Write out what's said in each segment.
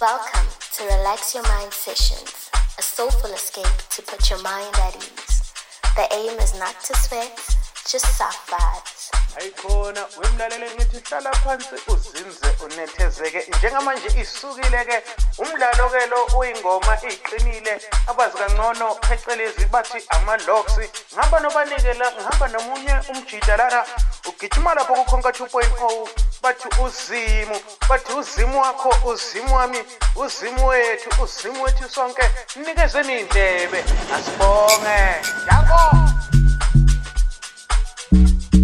Welcome to Relax Your Mind Sessions, a soulful escape to put your mind at ease. The aim is not to sweat, just soft vibes. ayikhona wemlalele ngithi hlala phansi uzinze unethezeke. Njengamanje isukile-ke umdlalo-ke lo uyingoma iyiqinile abazi kangcono phecelezi bathi ama-lox ngihamba nobanikela ngihamba nomunye umjida lana? Ugijima lapho kukhonka 2.0 bathi uzimu bathi uzimu wakho uzimu wami uzimu wethu uzimu wethu sonke. Nikezeni iy'ndlebe asibonge. Jako Thank you.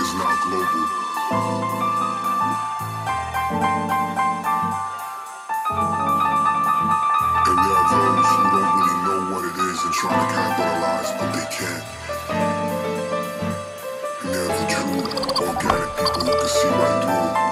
is now global. And there are those who don't really know what it is and trying to capitalize, but they can't. And there are the true organic people who can see right through.